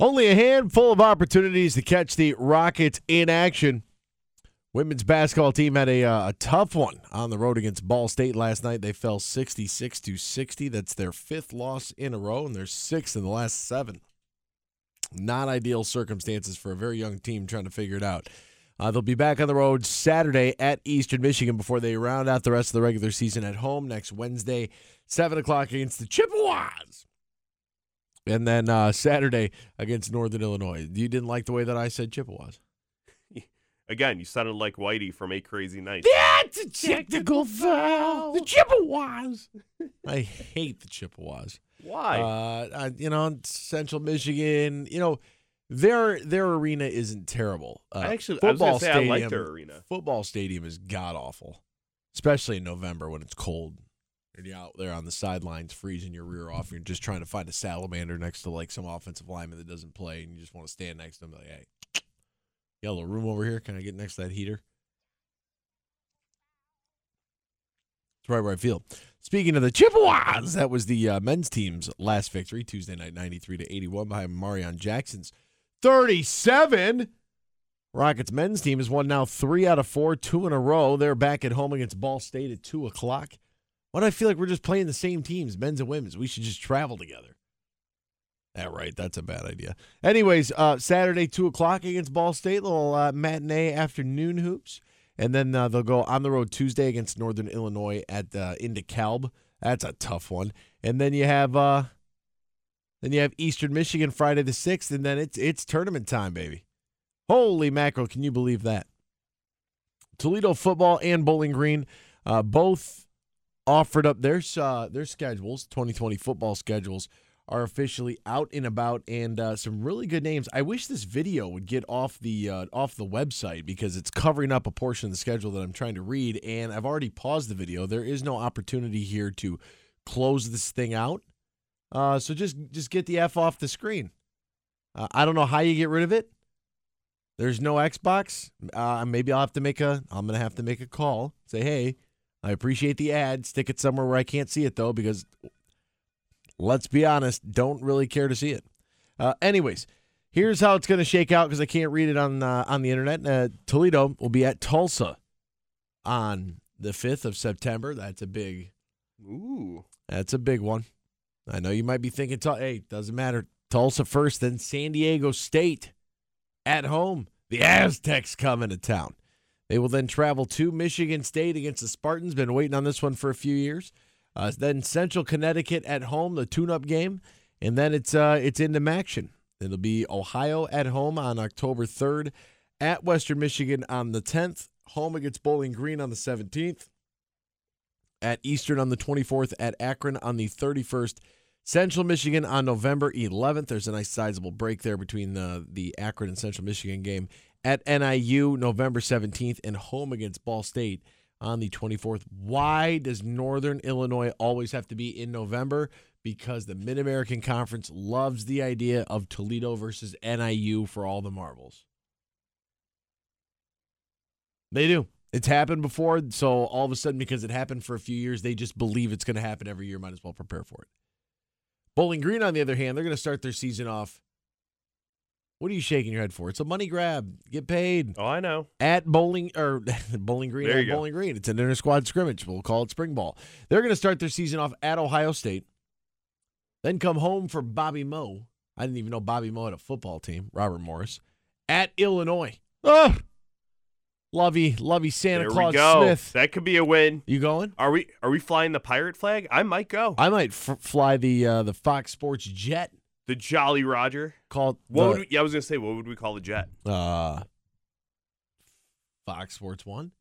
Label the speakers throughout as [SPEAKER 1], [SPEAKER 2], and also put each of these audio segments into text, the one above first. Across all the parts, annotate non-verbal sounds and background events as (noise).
[SPEAKER 1] Only a handful of opportunities to catch the Rockets in action. Women's basketball team had a, uh, a tough one on the road against Ball State last night. They fell 66 to 60. That's their fifth loss in a row, and their sixth in the last seven. Not ideal circumstances for a very young team trying to figure it out. Uh, they'll be back on the road Saturday at Eastern Michigan before they round out the rest of the regular season at home next Wednesday, 7 o'clock against the Chippewas. And then uh, Saturday against Northern Illinois. You didn't like the way that I said Chippewas. (laughs)
[SPEAKER 2] Again, you sounded like Whitey from A Crazy Night.
[SPEAKER 1] That's a technical foul. The Chippewas. (laughs) I hate the Chippewas.
[SPEAKER 2] Why?
[SPEAKER 1] Uh, I, you know, Central Michigan. You know, their their arena isn't terrible. Uh,
[SPEAKER 2] I actually- I was say I like their arena.
[SPEAKER 1] Football stadium is god awful, especially in November when it's cold and you're out there on the sidelines freezing your rear off. And you're just trying to find a salamander next to like some offensive lineman that doesn't play, and you just want to stand next to him. Like, hey, you got a little room over here? Can I get next to that heater? It's right where I feel. Speaking of the Chippewas, that was the uh, men's team's last victory Tuesday night, 93 to 81 behind Marreon Jackson's 37. Rockets men's team has won now three out of four, two in a row. They're back at home against Ball State at two o'clock. Why do I feel like we're just playing the same teams, men's and women's? We should just travel together. Yeah, right. That's a bad idea. Anyways, uh, Saturday, 2 o'clock against Ball State, little uh, matinee afternoon hoops. And then uh, they'll go on the road Tuesday against Northern Illinois at uh, in DeKalb. That's a tough one. And then you have uh, then you have Eastern Michigan Friday the sixth, and then it's it's tournament time, baby. Holy mackerel! Can you believe that? Toledo football and Bowling Green uh, both offered up their uh, their schedules. 2020 football schedules are officially out and about, and uh, some really good names. I wish this video would get off the uh, off the website because it's covering up a portion of the schedule that I'm trying to read, and I've already paused the video. There is no opportunity here to close this thing out, uh, so just just get the f off the screen. Uh, I don't know how you get rid of it. There's no Xbox. Uh, maybe I'll have to make a. I'm gonna have to make a call. Say, hey, I appreciate the ad. Stick it somewhere where I can't see it though, because let's be honest, don't really care to see it. Uh, anyways, here's how it's going to shake out because I can't read it on uh, on the internet. Uh, Toledo will be at Tulsa on the fifth of September. That's a big.
[SPEAKER 2] Ooh.
[SPEAKER 1] That's a big one. I know you might be thinking, hey, doesn't matter. Tulsa first, then San Diego State at home. The Aztecs coming to town. They will then travel to Michigan State against the Spartans. Been waiting on this one for a few years. Uh, then Central Connecticut at home, the tune-up game, and then it's uh, it's into action. It'll be Ohio at home on October 3rd, at Western Michigan on the 10th, home against Bowling Green on the 17th, at Eastern on the 24th, at Akron on the 31st, Central Michigan on November 11th. There's a nice sizable break there between the the Akron and Central Michigan game at NIU November 17th, and home against Ball State on the 24th. Why does Northern Illinois always have to be in November? Because the Mid American Conference loves the idea of Toledo versus NIU for all the marbles. They do. It's happened before, so all of a sudden, because it happened for a few years, they just believe it's going to happen every year. Might as well prepare for it. Bowling Green, on the other hand, they're going to start their season off. What are you shaking your head for? It's a money grab. Get paid
[SPEAKER 2] Oh, I know.
[SPEAKER 1] at Bowling or (laughs) Bowling Green
[SPEAKER 2] There
[SPEAKER 1] at
[SPEAKER 2] you go.
[SPEAKER 1] Bowling Green. It's an inter squad scrimmage. We'll call it spring ball. They're going to start their season off at Ohio State, then come home for Bobby Moe. I didn't even know Bobby Moe had a football team. Robert Morris at Illinois. Ugh. Lovey, lovey Santa
[SPEAKER 2] there
[SPEAKER 1] Claus. Smith.
[SPEAKER 2] That could be a win.
[SPEAKER 1] You going?
[SPEAKER 2] Are we are we flying the pirate flag? I might go.
[SPEAKER 1] I might f- fly the uh, the Fox Sports jet
[SPEAKER 2] The Jolly Roger.
[SPEAKER 1] called
[SPEAKER 2] What
[SPEAKER 1] the,
[SPEAKER 2] would we, yeah, I was gonna say what would we call the jet?
[SPEAKER 1] uh, Fox Sports One.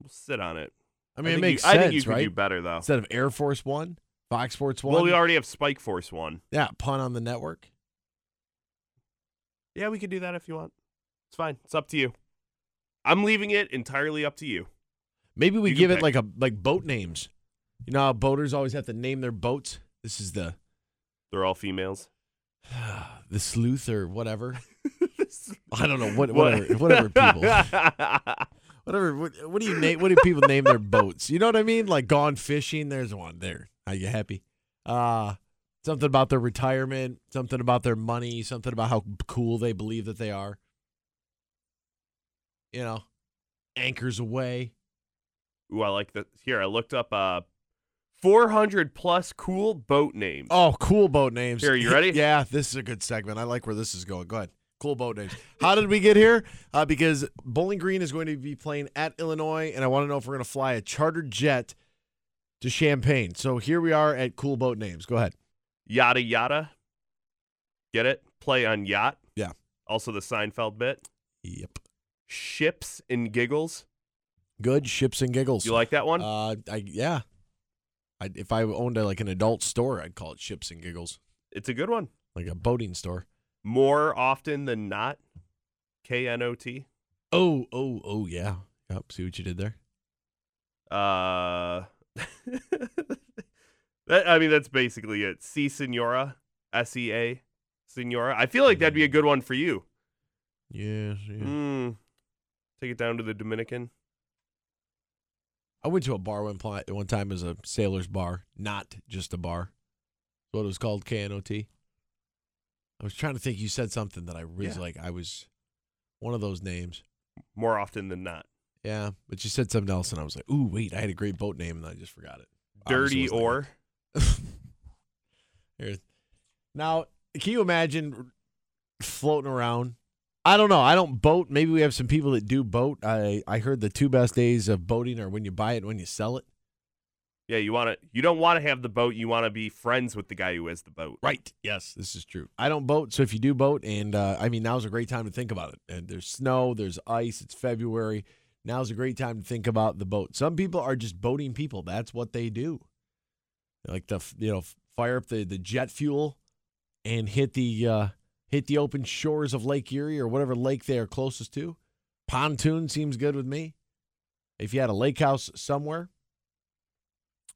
[SPEAKER 2] We'll sit on it.
[SPEAKER 1] I mean, it makes
[SPEAKER 2] you,
[SPEAKER 1] sense,
[SPEAKER 2] I think you could do better though.
[SPEAKER 1] Instead of Air Force One, Fox Sports One.
[SPEAKER 2] Well, we already have Spike Force one.
[SPEAKER 1] yeah, pun on the network.
[SPEAKER 2] Yeah, we could do that if you want. It's fine. It's up to you. I'm leaving it entirely up to you.
[SPEAKER 1] Maybe we
[SPEAKER 2] You
[SPEAKER 1] give it
[SPEAKER 2] pick.
[SPEAKER 1] like a like boat names. You know how boaters always have to name their boats. This is the
[SPEAKER 2] They're all females. (sighs)
[SPEAKER 1] the sleuth or whatever. (laughs) I don't know what
[SPEAKER 2] What- (laughs)
[SPEAKER 1] whatever whatever people (laughs) whatever what, what do you name what do people name their boats? You know what I mean? Like gone fishing. There's one there. Are you happy? Uh something about their retirement. Something about their money. Something about how cool they believe that they are. You know, anchors away.
[SPEAKER 2] Ooh, I like that. Here, I looked up uh, 400 plus cool boat names.
[SPEAKER 1] Oh, cool boat names.
[SPEAKER 2] Here, you ready? (laughs)
[SPEAKER 1] yeah, this is a good segment. I like where this is going. Go ahead. Cool boat names. How did we get here? Uh, because Bowling Green is going to be playing at Illinois, and I want to know if we're going to fly a chartered jet to Champaign. So here we are at cool boat names. Go ahead.
[SPEAKER 2] Yada yada. Get it? Play on yacht.
[SPEAKER 1] Yeah.
[SPEAKER 2] Also the Seinfeld bit.
[SPEAKER 1] Yep.
[SPEAKER 2] Ships and giggles.
[SPEAKER 1] Good ships and giggles.
[SPEAKER 2] You like that one?
[SPEAKER 1] Uh, I yeah. I, if I owned a, like an adult store, I'd call it ships and giggles,
[SPEAKER 2] it's a good one.
[SPEAKER 1] like a boating store.
[SPEAKER 2] More often than not. K N O T.
[SPEAKER 1] Oh, oh, oh, yeah. Yep. See what you did there.
[SPEAKER 2] Uh, (laughs) that, I mean, that's basically it. C Senora, S E A, Senora. I feel like that'd be a good one for you.
[SPEAKER 1] Yeah. yeah.
[SPEAKER 2] Mm. Take it down to the Dominican.
[SPEAKER 1] I went to a bar one pl- one time as a sailor's bar, not just a bar. That's what it was called, KNOT. I was trying to think. You said something that I really
[SPEAKER 2] Yeah.
[SPEAKER 1] like. I was one of those names.
[SPEAKER 2] More often than not.
[SPEAKER 1] Yeah, but you said something else, and I was like, "Ooh, wait! I had a great boat name, and I just forgot it."
[SPEAKER 2] Dirty or. (laughs)
[SPEAKER 1] Now, can you imagine floating around? I don't know. I don't boat. Maybe we have some people that do boat. I I heard the two best days of boating are when you buy it, and when you sell it.
[SPEAKER 2] Yeah, you want to. You don't want to have the boat. You want to be friends with the guy who has the boat.
[SPEAKER 1] Right. Yes, this is true. I don't boat, so if you do boat, and uh, I mean, now's a great time to think about it. And there's snow, there's ice. It's February. Now's a great time to think about the boat. Some people are just boating people. That's what they do. They like to you know fire up the, the jet fuel and hit the uh, hit the open shores of Lake Erie or whatever lake they are closest to. Pontoon seems good with me. If you had a lake house somewhere.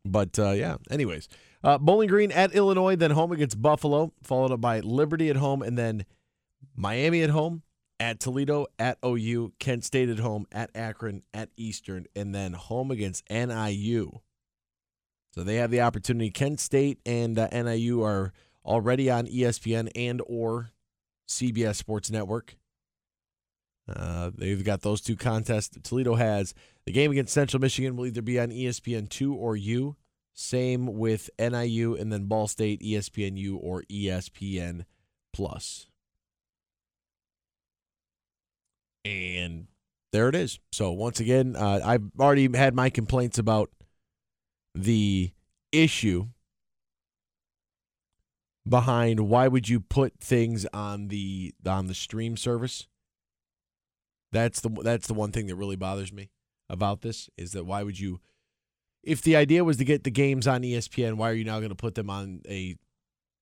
[SPEAKER 1] But uh, yeah, anyways, uh, Bowling Green at Illinois, then home against Buffalo, followed up by Liberty at home, and then Miami at home, at Toledo, at OU, Kent State at home, at Akron, at Eastern, and then home against NIU. So they have the opportunity. Kent State and uh, NIU are already on ESPN and or CBS Sports Network. Uh, they've got those two contests. Toledo has the game against Central Michigan will either be on ESPN two or U. Same with NIU and then Ball State, ESPNU or ESPN Plus. And there it is. So once again, uh, I've already had my complaints about the issue behind why would you put things on the on the stream service. That's the that's the one thing that really bothers me about this is that why would you if the idea was to get the games on ESPN, why are you now going to put them on a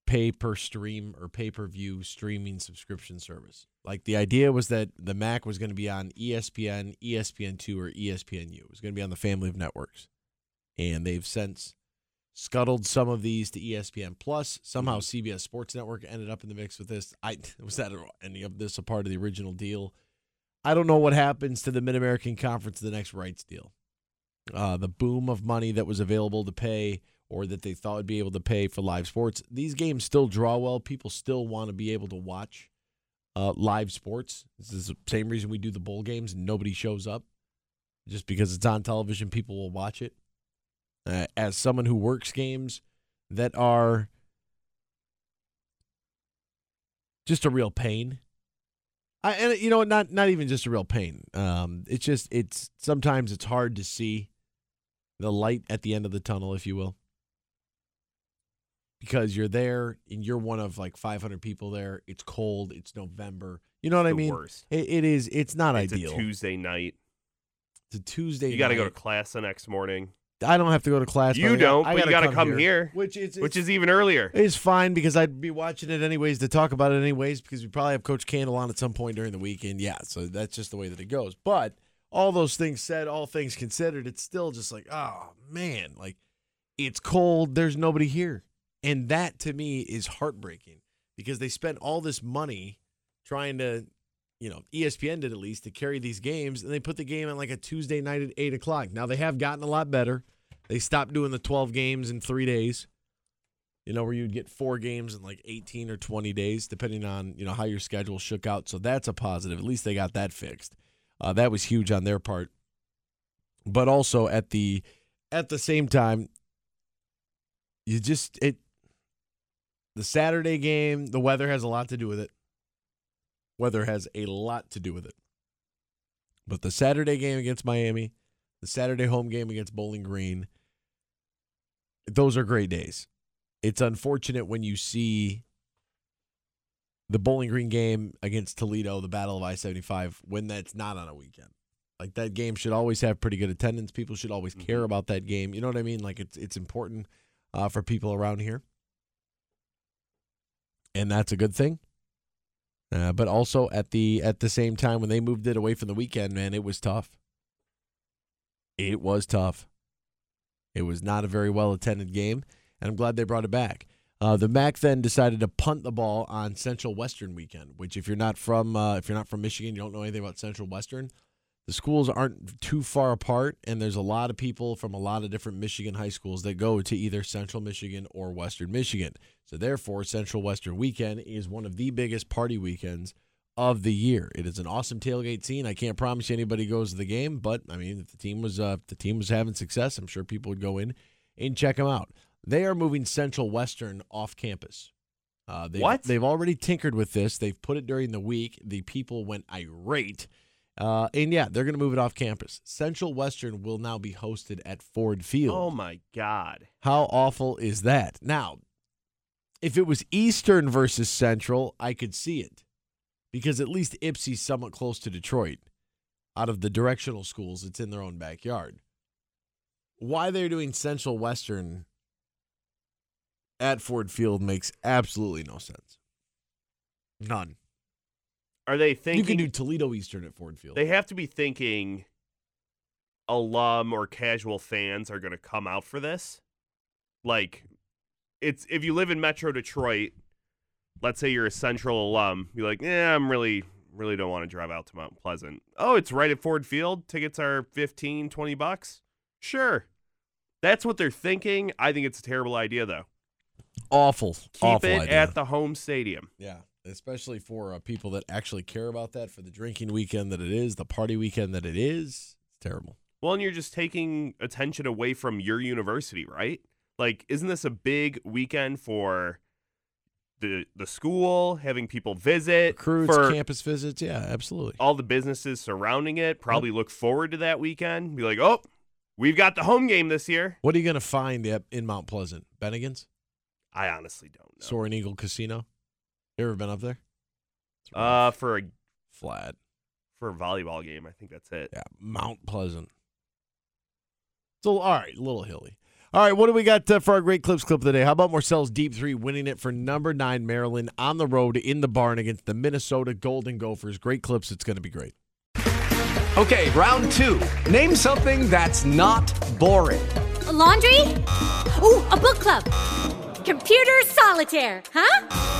[SPEAKER 1] pay per stream or pay per view streaming subscription service? Like the idea was that the MAC was going to be on ESPN, ESPN2, or ESPNU. It was going to be on the family of networks. And they've since scuttled some of these to ESPN Plus. Somehow CBS Sports Network ended up in the mix with this. I (laughs) was that any of this a part of the original deal? I don't know what happens to the Mid American Conference the next rights deal. Uh, the boom of money that was available to pay or that they thought would be able to pay for live sports. These games still draw well. People still want to be able to watch uh, live sports. This is the same reason we do the bowl games and nobody shows up. Just because it's on television, people will watch it. Uh, as someone who works games that are just a real pain. I, and you know, not not even just a real pain. Um, it's just it's sometimes it's hard to see the light at the end of the tunnel, if you will, because you're there and you're one of like 500 people there. It's cold. It's November. You know what I mean?
[SPEAKER 2] worst.
[SPEAKER 1] It, it is. It's not
[SPEAKER 2] It's
[SPEAKER 1] ideal.
[SPEAKER 2] a Tuesday night.
[SPEAKER 1] it's a Tuesday.
[SPEAKER 2] You got to go to class the next morning.
[SPEAKER 1] I don't have to go to class.
[SPEAKER 2] You
[SPEAKER 1] I
[SPEAKER 2] don't,
[SPEAKER 1] I
[SPEAKER 2] but you
[SPEAKER 1] gotta
[SPEAKER 2] gotta come here,
[SPEAKER 1] which is
[SPEAKER 2] which is even earlier.
[SPEAKER 1] It's fine because I'd be watching it anyways to talk about it anyways because we probably have Coach Candle on at some point during the weekend. Yeah, so that's just the way that it goes. But all those things said, all things considered, it's still just like, oh man, like it's cold. There's nobody here, and that to me is heartbreaking because they spent all this money trying to, you know, ESPN did at least to carry these games, and they put the game on like a Tuesday night at eight o'clock. Now they have gotten a lot better. They stopped doing the twelve games in three days you know, where you'd get four games in like 18 or 20 days, depending on, you know, how your schedule shook out. So that's a positive. At least they got that fixed. Uh, that was huge on their part. But also at the at the same time, you just it the Saturday game, the weather has a lot to do with it. Weather has a lot to do with it. But the Saturday game against Miami, the Saturday home game against Bowling Green, those are great days it's unfortunate when you see the Bowling Green game against Toledo, the Battle of I 75, when that's not on a weekend. Like that game should always have pretty good attendance. People should always care about that game. You know what I mean? Like it's it's important uh, for people around here, and that's a good thing. Uh, but also at the at the same time, when they moved it away from the weekend, man, it was tough. It was tough. It was not a very well attended game and I'm glad they brought it back. Uh, the MAC then decided to punt the ball on Central Western weekend, which if you're not from uh, if you're not from Michigan, you don't know anything about Central Western. The schools aren't too far apart, and there's a lot of people from a lot of different Michigan high schools that go to either Central Michigan or Western Michigan. So therefore, Central Western weekend is one of the biggest party weekends of the year. It is an awesome tailgate scene. I can't promise you anybody goes to the game, but I mean, if the team was uh, if the team was having success, I'm sure people would go in and check them out. They are moving Central Western off campus. Uh, they've,
[SPEAKER 2] What?
[SPEAKER 1] They've already tinkered with this. They've put it during the week. The people went irate. Uh, and yeah, they're going to move it off campus. Central Western will now be hosted at Ford Field.
[SPEAKER 2] Oh my god.
[SPEAKER 1] How awful is that? Now, if it was Eastern versus Central, I could see it because at least Ypsi's somewhat close to Detroit. Out of the directional schools, it's in their own backyard. Why they're doing Central Western at Ford Field makes absolutely no sense. None.
[SPEAKER 2] Are they thinking
[SPEAKER 1] you can do Toledo Eastern at Ford Field.
[SPEAKER 2] they have to be thinking alum or casual fans are going to come out for this? Like it's if you live in Metro Detroit, let's say you're a Central alum, you're like, "Yeah, I'm really really don't want to drive out to Mount Pleasant." Oh, it's right at Ford Field. Tickets are 15, 20 bucks. Sure. That's what they're thinking. I think it's a terrible idea though.
[SPEAKER 1] awful.
[SPEAKER 2] Keep
[SPEAKER 1] awful
[SPEAKER 2] it
[SPEAKER 1] idea.
[SPEAKER 2] at the home stadium.
[SPEAKER 1] Yeah, especially for uh, people that actually care about that, for the drinking weekend that it is, the party weekend that it is. It's terrible.
[SPEAKER 2] Well, and you're just taking attention away from your university, right? Like, isn't this a big weekend for the the school, having people visit,
[SPEAKER 1] Recruits,
[SPEAKER 2] for
[SPEAKER 1] campus visits. Yeah, absolutely.
[SPEAKER 2] all the businesses surrounding it? Probably look forward to that weekend. Be like, oh, we've got the home game this year.
[SPEAKER 1] What are you going to find in Mount Pleasant? Bennigan's?
[SPEAKER 2] I honestly don't know.
[SPEAKER 1] Soaring Eagle Casino? You ever been up there?
[SPEAKER 2] Uh, for a
[SPEAKER 1] flat.
[SPEAKER 2] for a volleyball game, I think that's it.
[SPEAKER 1] Yeah, Mount Pleasant. So, all right, a little hilly. All right, what do we got uh, for our great clips clip of the day? How about Morsell's Deep Three winning it for number nine Maryland on the road in the barn against the Minnesota Golden Gophers? Great clips. It's going to be great.
[SPEAKER 3] Okay, round two. Name something that's not boring.
[SPEAKER 4] A laundry? Ooh, a book club. Computer solitaire, huh?